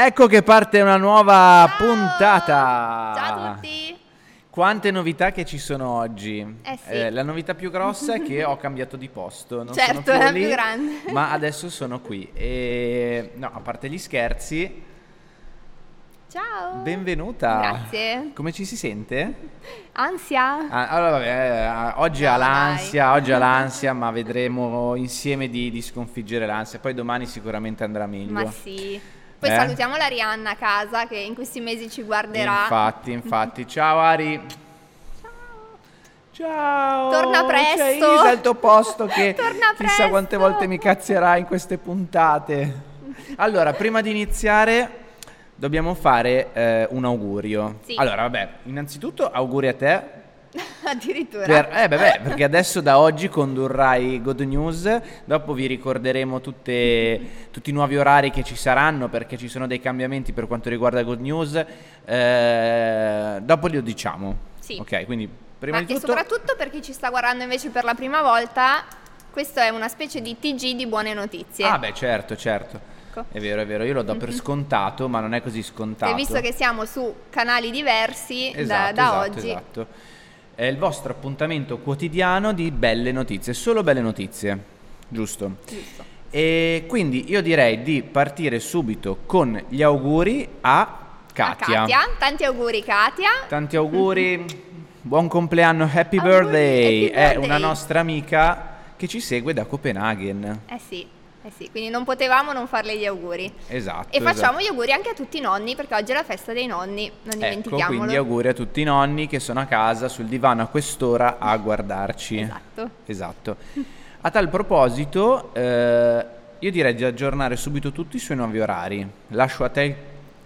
Ecco che parte una nuova Ciao! puntata. Ciao a tutti! Quante novità che ci sono oggi. Eh sì. la novità più grossa è che ho cambiato di posto. Non Certo, sono più è la lì, più grande. Ma adesso sono qui. E no, a parte gli scherzi, Ciao! benvenuta. Grazie. Come ci si sente? Ansia? Ah, allora, vabbè, eh, oggi No, ha dai. l'ansia, oggi ha l'ansia, ma vedremo insieme di, di sconfiggere l'ansia. Poi domani sicuramente andrà meglio. Ma sì. Poi Eh? salutiamo la Rihanna a casa che in questi mesi ci guarderà. Infatti, infatti. Ciao Ari. Ciao. Torna presto. C'è Isa al tuo posto che Torna chissà quante volte mi cazzierà in queste puntate. Allora, prima di iniziare dobbiamo fare eh, un augurio. Sì. Allora, vabbè, innanzitutto auguri a te Addirittura. per- eh, beh, perché adesso da oggi condurrai Good News, dopo vi ricorderemo tutte- tutti i nuovi orari che ci saranno perché ci sono dei cambiamenti per quanto riguarda Good News, eh, dopo li diciamo. Sì. Ok, quindi prima Ma di e tutto... soprattutto per chi ci sta guardando invece per la prima volta, questo è una specie di TG di buone notizie. Ah beh certo, certo. Ecco. È vero, è vero, io lo do per scontato, ma non è così scontato. E visto che siamo su canali diversi da- Esatto, da, esatto, oggi, esatto. È il vostro appuntamento quotidiano di belle notizie, solo belle notizie, giusto? Giusto. E quindi io direi di partire subito con gli auguri a a Katia. Katia, tanti auguri Katia. Tanti auguri, buon compleanno, happy Auguri, birthday. happy È birthday. una nostra amica che ci segue da Copenaghen. Eh sì, eh sì, quindi non potevamo non farle gli auguri. Esatto. E facciamo esatto. gli auguri anche a tutti i nonni, perché oggi è la festa dei nonni, non Ecco, dimentichiamolo. quindi auguri a tutti i nonni che sono a casa sul divano a quest'ora a guardarci. Esatto. Esatto. A tal proposito, eh, io direi di aggiornare subito tutti sui nuovi orari. Lascio a te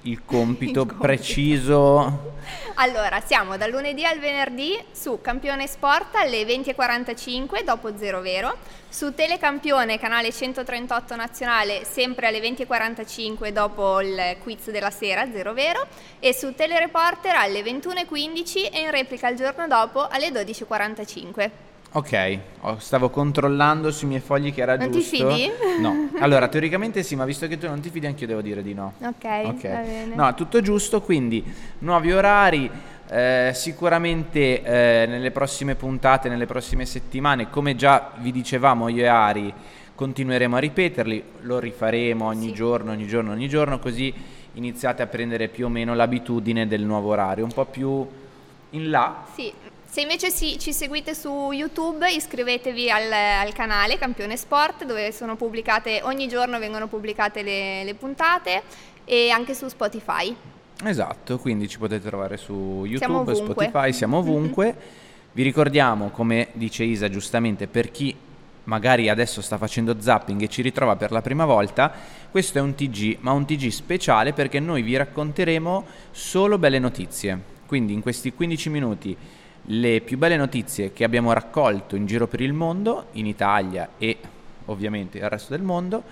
il compito, preciso. Allora, siamo dal lunedì al venerdì su Campione Sport alle 20.45 dopo Zero Vero, su Telecampione canale 138 nazionale sempre alle 20.45 dopo il quiz della sera Zero Vero e su Telereporter alle 21.15 e in replica il giorno dopo alle 12.45. Ok, oh, stavo controllando sui miei fogli che era Non ti giusto. fidi? No. Allora, teoricamente sì, ma visto che tu non ti fidi, anche io devo dire di no. Ok, Ok. va bene. No, tutto giusto, quindi nuovi orari. eh, sicuramente eh, nelle prossime puntate, nelle prossime settimane, come già vi dicevamo io e Ari, continueremo a ripeterli, lo rifaremo ogni Sì. giorno, ogni giorno, ogni giorno, così iniziate a prendere più o meno l'abitudine del nuovo orario, un po' più in là. Sì, se invece si- ci seguite su YouTube iscrivetevi al, al canale Campione Sport dove sono pubblicate, ogni giorno vengono pubblicate le, le puntate e anche su Spotify. Esatto, quindi ci potete trovare su YouTube. Spotify, siamo ovunque. Vi ricordiamo, come dice Isa giustamente, per chi magari adesso sta facendo zapping e ci ritrova per la prima volta, questo è un TG, ma un TG speciale perché noi vi racconteremo solo belle notizie. Quindi in questi 15 minuti le più belle notizie che abbiamo raccolto in giro per il mondo, in Italia e ovviamente il resto del mondo,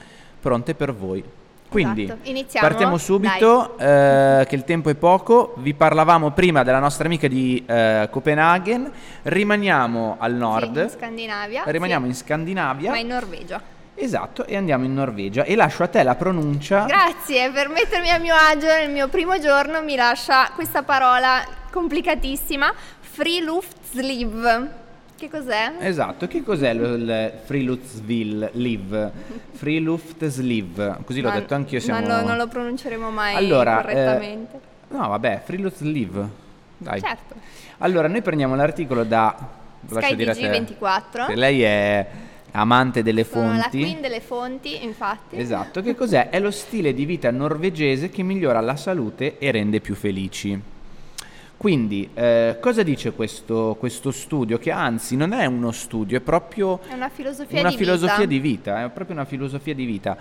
pronte per voi. Quindi Esatto. Partiamo subito, eh, che il tempo è poco. Vi parlavamo prima della nostra amica di eh, Copenaghen. Rimaniamo al Sì, nord, in Scandinavia. rimaniamo sì, in Scandinavia. ma in Norvegia. Esatto, e andiamo in Norvegia. E lascio a te la pronuncia. Grazie, per mettermi a mio agio nel mio primo giorno mi lascia questa parola complicatissima, Friluftsliv. Che cos'è? Esatto, che cos'è lo- il Friluftsville Live? Friluftsliv, così l'ho detto anch'io. Siamo... Ma no- non lo pronunceremo mai Allora, correttamente. eh, no, vabbè, Friluftsliv. Dai. Certo. Allora, noi prendiamo l'articolo da... lascio dire te. SkyDG24. Se Lei è amante delle Sono la fonti. queen delle fonti, infatti. Esatto, che cos'è? È lo stile di vita norvegese che migliora la salute e rende più felici. Quindi, eh, cosa dice questo, questo studio? Che anzi non è uno studio, è proprio È una filosofia una di filosofia vita. di vita, è proprio una filosofia di vita.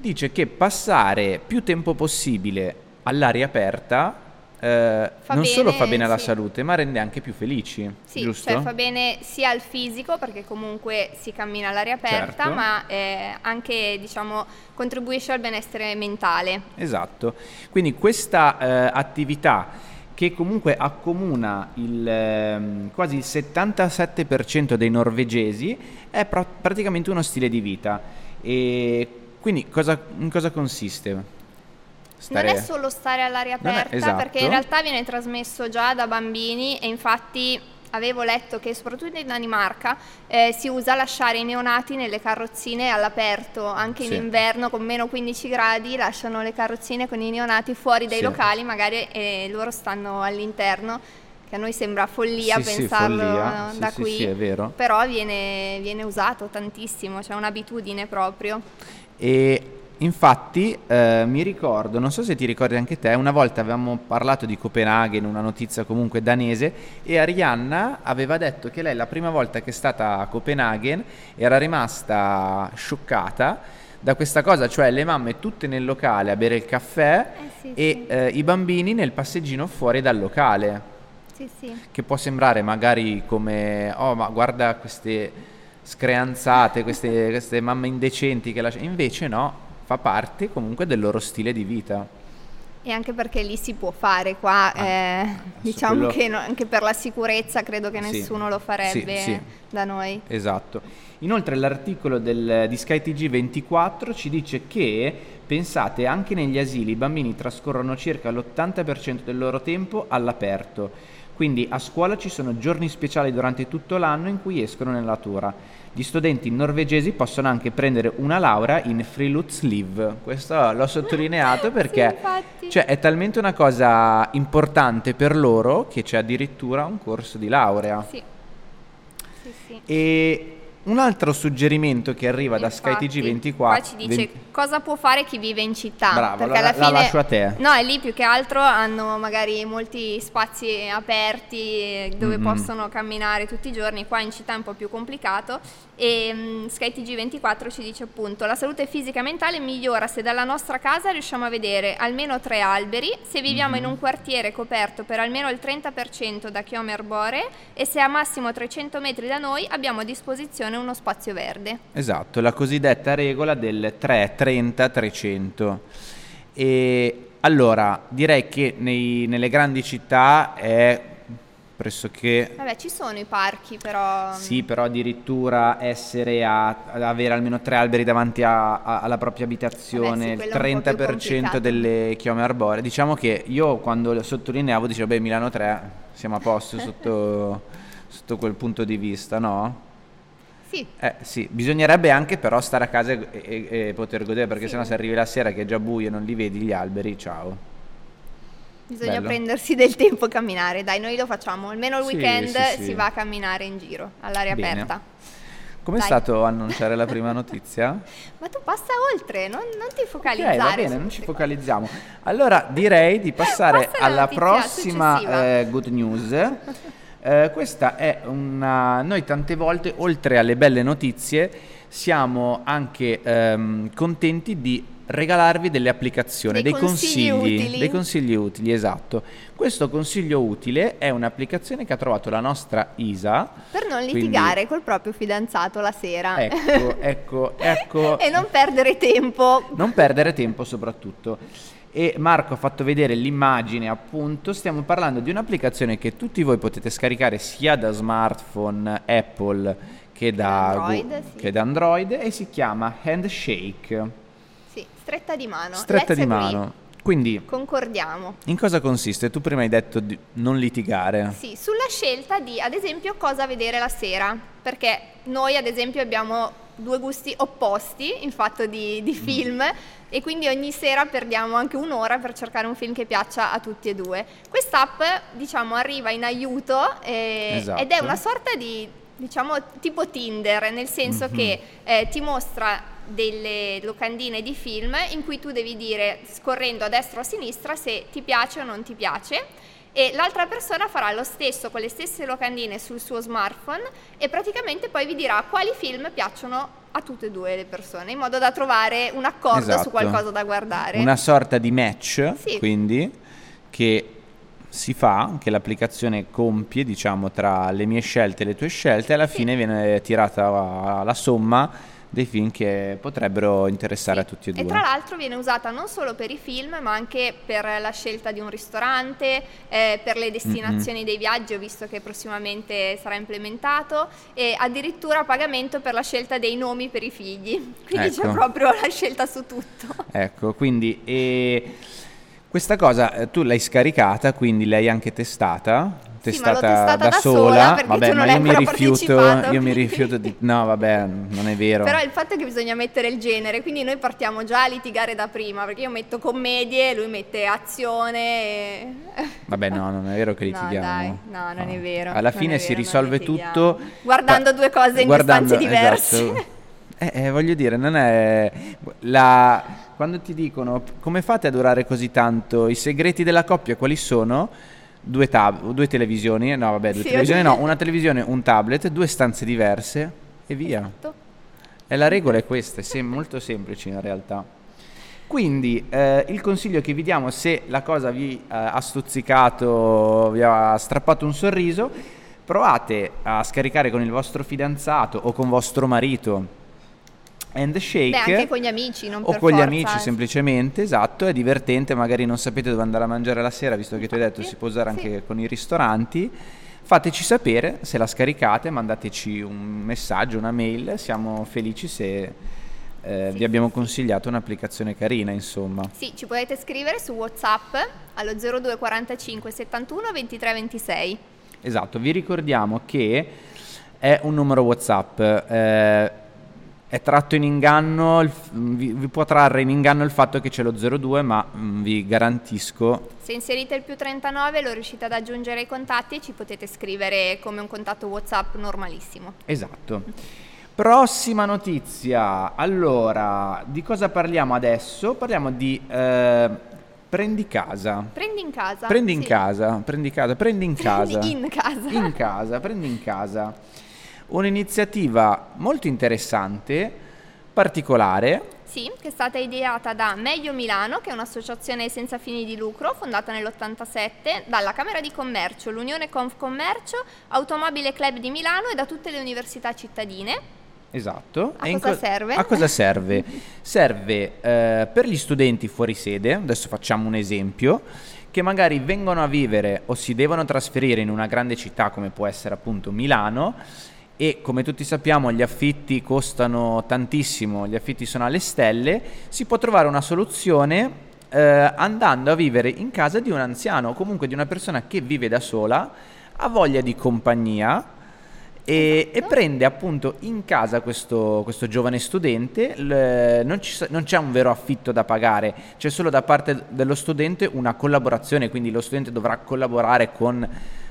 Dice che passare più tempo possibile all'aria aperta eh, non solo bene, fa bene alla sì. salute, ma rende anche più felici, Sì, giusto? cioè fa bene sia al fisico perché comunque si cammina all'aria aperta, Certo. ma eh, anche diciamo contribuisce al benessere mentale. Esatto, quindi questa eh, attività che comunque accomuna il, ehm, quasi il 77% dei norvegesi è pra- praticamente uno stile di vita. E quindi cosa, in cosa consiste? stare... Non è solo stare all'aria Non è- aperta, esatto. perché in realtà viene trasmesso già da bambini e infatti avevo letto che soprattutto in Danimarca eh, si usa lasciare i neonati nelle carrozzine all'aperto, anche in Sì. inverno con meno 15 gradi lasciano le carrozzine con i neonati fuori dai Sì. locali, magari e loro stanno all'interno, che a noi sembra follia Sì, pensarlo follia. Sì, da qui, però viene, viene usato tantissimo, c'è un'abitudine proprio. E infatti eh, mi ricordo, non so se ti ricordi anche te, una volta avevamo parlato di Copenaghen, una notizia comunque danese, e Arianna aveva detto che lei la prima volta che è stata a Copenaghen era rimasta scioccata da questa cosa, cioè le mamme tutte nel locale a bere il caffè Eh sì, e sì. eh, i bambini nel passeggino fuori dal locale. Sì, sì. che può sembrare magari come oh ma guarda queste screanzate queste, queste mamme indecenti che lasciano invece no fa parte comunque del loro stile di vita E anche perché lì si può fare qua, Ah, eh, diciamo quello- che no- anche per la sicurezza credo che Sì. nessuno lo farebbe Sì, sì. da noi. esatto inoltre l'articolo del, di SkyTG 24 ci dice che pensate anche negli asili i bambini trascorrono circa l'80% del loro tempo all'aperto quindi a scuola ci sono giorni speciali durante tutto l'anno in cui escono nella natura. Gli studenti norvegesi possono anche prendere una laurea in friluftsliv. Questo l'ho sottolineato perché infatti. cioè, è talmente una cosa importante per loro che c'è addirittura un corso di laurea. Sì. Sì, sì. E un altro suggerimento che arriva da Infatti, SkyTG 24 Qua ci dice cosa può fare chi vive in città. Brava, perché la- alla la fine, lascio a te. No, è lì più che altro hanno magari molti spazi aperti eh, dove Mhm. possono camminare tutti i giorni. Qua in città è un po' più complicato. E mm, SkyTG 24 ci dice appunto: la salute fisica e mentale migliora se dalla nostra casa riusciamo a vedere almeno tre alberi, se viviamo Mhm. in un quartiere coperto per almeno il 30% da chiome arboree e se a massimo 300 metri da noi abbiamo a disposizione uno spazio verde. Esatto, la cosiddetta regola del 3-30-300. E allora direi che nei- nelle grandi città è pressoché Vabbè, ci sono i parchi, però. Sì, però addirittura essere a, ad avere almeno tre alberi davanti a- a- alla propria abitazione, Vabbè, sì, il quello è un po' più 30% complicato. delle chiome arboree. Diciamo che io quando lo sottolineavo dicevo, beh, Milano 3, siamo a posto sotto, sotto quel punto di vista, no? Sì, Eh sì, bisognerebbe anche però stare a casa e, e- e poter godere, perché Sì. sennò se arrivi la sera che è già buio e non li vedi gli alberi, ciao. Bisogna Bello. prendersi del tempo a camminare. Dai, noi lo facciamo. Almeno il Sì, weekend sì, si va a camminare in giro, all'aria Bene. aperta. Com'è Dai. stato annunciare la prima notizia? Ma tu passa oltre, non, non ti focalizzare. va bene, non ci queste cose. focalizziamo. Allora direi di passare Passa alla prossima eh, good news. Eh, questa è una... Noi tante volte, oltre alle belle notizie, siamo anche ehm, contenti di regalarvi delle applicazioni, Dei dei consigli consigli, utili. dei consigli utili, esatto. Questo consiglio utile è un'applicazione che ha trovato la nostra Isa. Per non Quindi- litigare col proprio fidanzato la sera. Ecco, ecco, ecco. e non perdere tempo. Non perdere tempo soprattutto. E Marco ha fatto vedere l'immagine, appunto, stiamo parlando di un'applicazione che tutti voi potete scaricare sia da smartphone Apple che da, Android, Gu- sì. che da Android e si chiama Handshake, stretta di mano. stretta Let's di agree. mano. Quindi, Concordiamo. in cosa consiste? Tu prima hai detto di non litigare. Sì, sulla scelta di, ad esempio, cosa vedere la sera, perché noi, ad esempio, abbiamo due gusti opposti in fatto di, Mm. di film e quindi ogni sera perdiamo anche un'ora per cercare un film che piaccia a tutti e due. Quest'app, diciamo, arriva in aiuto eh, Esatto. ed è una sorta di, diciamo, tipo Tinder, nel senso Mhm. che eh, ti mostra delle locandine di film in cui tu devi dire scorrendo a destra o a sinistra se ti piace o non ti piace e l'altra persona farà lo stesso con le stesse locandine sul suo smartphone e praticamente poi vi dirà quali film piacciono a tutte e due le persone in modo da trovare un accordo Esatto. su qualcosa da guardare. Una sorta di match, Sì. quindi, che si fa, che l'applicazione compie, diciamo, tra le mie scelte e le tue scelte, e alla Sì. fine viene tirata la somma dei film che potrebbero interessare a tutti e due. E tra l'altro viene usata non solo per i film, ma anche per la scelta di un ristorante, eh, per le destinazioni dei viaggi, ho visto che prossimamente sarà implementato, e addirittura a pagamento per la scelta dei nomi per i figli. Quindi c'è Ecco. proprio la scelta su tutto. Ecco, quindi e Questa cosa eh, tu l'hai scaricata, quindi l'hai anche testata? Testata, sì, testata da, da, sola, vabbè, ma io mi rifiuto, io mi rifiuto di No, vabbè, non è vero. Però il fatto è che bisogna mettere il genere, quindi noi partiamo già a litigare da prima, perché io metto commedie, lui mette azione e... Vabbè, no, non è vero che litighiamo. No, dai, no, non no. è vero. Alla fine vero, si risolve tutto guardando due cose in guardando, due stanze diverse. Esatto. Eh, eh, voglio dire, non è la quando ti dicono come fate a durare così tanto, i segreti della coppia quali sono? Due, tab- due televisioni, no vabbè, due sì, televisioni no, una televisione, un tablet, due stanze diverse e via. Esatto. E la regola è questa, è sem- molto semplice in realtà. Quindi eh, il consiglio che vi diamo se la cosa vi eh, ha stuzzicato, vi ha strappato un sorriso, provate a scaricare con il vostro fidanzato o con vostro marito Handshake. Beh, anche con gli amici, non o con forza. gli amici semplicemente, esatto, è divertente, magari non sapete dove andare a mangiare la sera, visto che tu hai detto si può usare anche sì. con i ristoranti. Fateci sapere se la scaricate, mandateci un messaggio, una mail, siamo felici se eh, sì, vi abbiamo consigliato un'applicazione carina, insomma. Sì, ci potete scrivere su WhatsApp allo 0245 71 23 26. Esatto, vi ricordiamo che è un numero WhatsApp. Eh, è tratto in inganno, il, vi, vi, può trarre in inganno il fatto che c'è lo 02, ma mh, mm, vi garantisco. Se inserite il più 39 lo riuscite ad aggiungere ai contatti e ci potete scrivere come un contatto WhatsApp normalissimo. Esatto. Prossima notizia. Allora, di cosa parliamo adesso? Parliamo di eh, prendi casa. Prendi in casa. Prendi in sì. casa, prendi casa, prendi in casa. Prendi in casa. In casa, prendi in casa un'iniziativa molto interessante, particolare. Sì, che è stata ideata da Meglio Milano, che è un'associazione senza fini di lucro, fondata nell'87 dalla Camera di Commercio, l'Unione Confcommercio, Automobile Club di Milano e da tutte le università cittadine. Esatto. A cosa co- serve? A cosa serve? serve eh, per gli studenti fuori sede, adesso facciamo un esempio, che magari vengono a vivere o si devono trasferire in una grande città come può essere appunto Milano e come tutti sappiamo gli affitti costano tantissimo, gli affitti sono alle stelle, si può trovare una soluzione eh, andando a vivere in casa di un anziano o comunque di una persona che vive da sola, ha voglia di compagnia e, e, prende appunto in casa questo, questo giovane studente, l, non, ci, non, c'è un vero affitto da pagare, c'è solo da parte dello studente una collaborazione, quindi lo studente dovrà collaborare con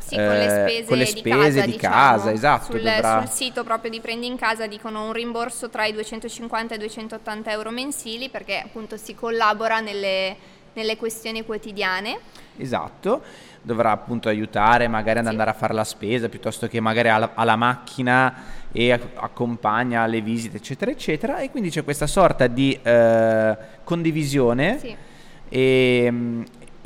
sì, con le eh, spese, con le spese di casa, di diciamo, casa esatto. Sul, dovrà... sul, sito proprio di Prendi in Casa dicono un rimborso tra i 250 e i 280 euro mensili perché appunto si collabora nelle, nelle questioni quotidiane. Esatto, dovrà appunto aiutare magari ad sì. andare a fare la spesa piuttosto che magari alla, alla macchina e accompagna alle visite eccetera eccetera e quindi c'è questa sorta di eh, condivisione sì. e,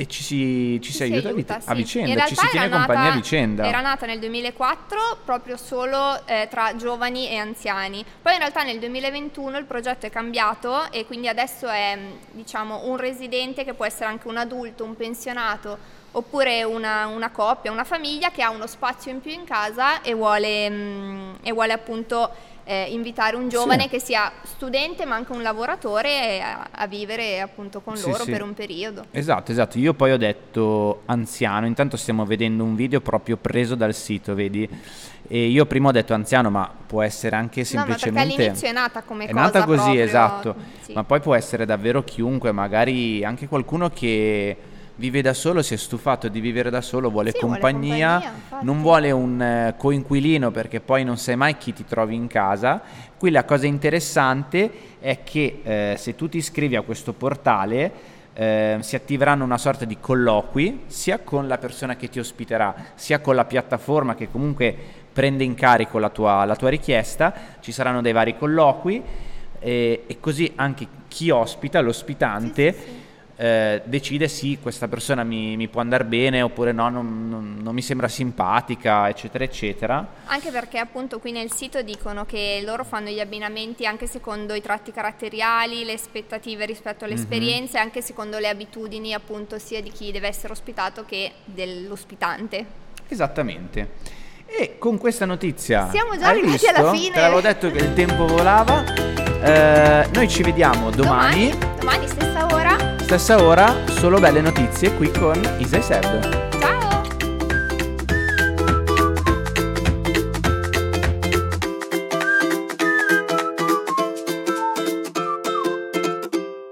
e ci si, ci ci si aiuta, aiuta a, vicenda, ci si tiene nata, compagnia a vicenda. Era nata nel 2004 proprio solo eh, tra giovani e anziani. Poi in realtà nel 2021 il progetto è cambiato e quindi adesso è diciamo un residente che può essere anche un adulto, un pensionato oppure una, una coppia, una famiglia che ha uno spazio in più in casa e vuole, mh, mm, e vuole appunto eh, invitare un giovane sì. che sia studente ma anche un lavoratore a, a vivere appunto con sì, loro sì. per un periodo. Esatto, esatto. Io poi ho detto anziano, intanto stiamo vedendo un video proprio preso dal sito, vedi? E io prima ho detto anziano, ma può essere anche semplicemente... No, all'inizio è nata come è cosa nata così, proprio... esatto. Ma poi può essere davvero chiunque, magari anche qualcuno che vive da solo, si è stufato di vivere da solo, vuole, sì, compagnia, vuole compagnia non vuole un eh, coinquilino perché poi non sai mai chi ti trovi in casa. Qui la cosa interessante è che eh, se tu ti iscrivi a questo portale eh, si attiveranno una sorta di colloqui sia con la persona che ti ospiterà, sia con la piattaforma che comunque prende in carico la tua, la tua richiesta, ci saranno dei vari colloqui e, e così anche chi ospita, l'ospitante, sì, sì, eh, decide sì, questa persona mi, mi, può andare bene oppure no, non, non, non, mi sembra simpatica, eccetera, eccetera. Anche perché appunto qui nel sito dicono che loro fanno gli abbinamenti anche secondo i tratti caratteriali, le aspettative rispetto alle mm-hmm. esperienze, anche secondo le abitudini appunto sia di chi deve essere ospitato che dell'ospitante. Esattamente. E con questa notizia siamo già arrivati visto? alla fine. Te l'avevo detto che il tempo volava. Eh, noi ci vediamo domani. Domani, domani stessa ora stessa ora, solo belle notizie qui con Isa e Seb.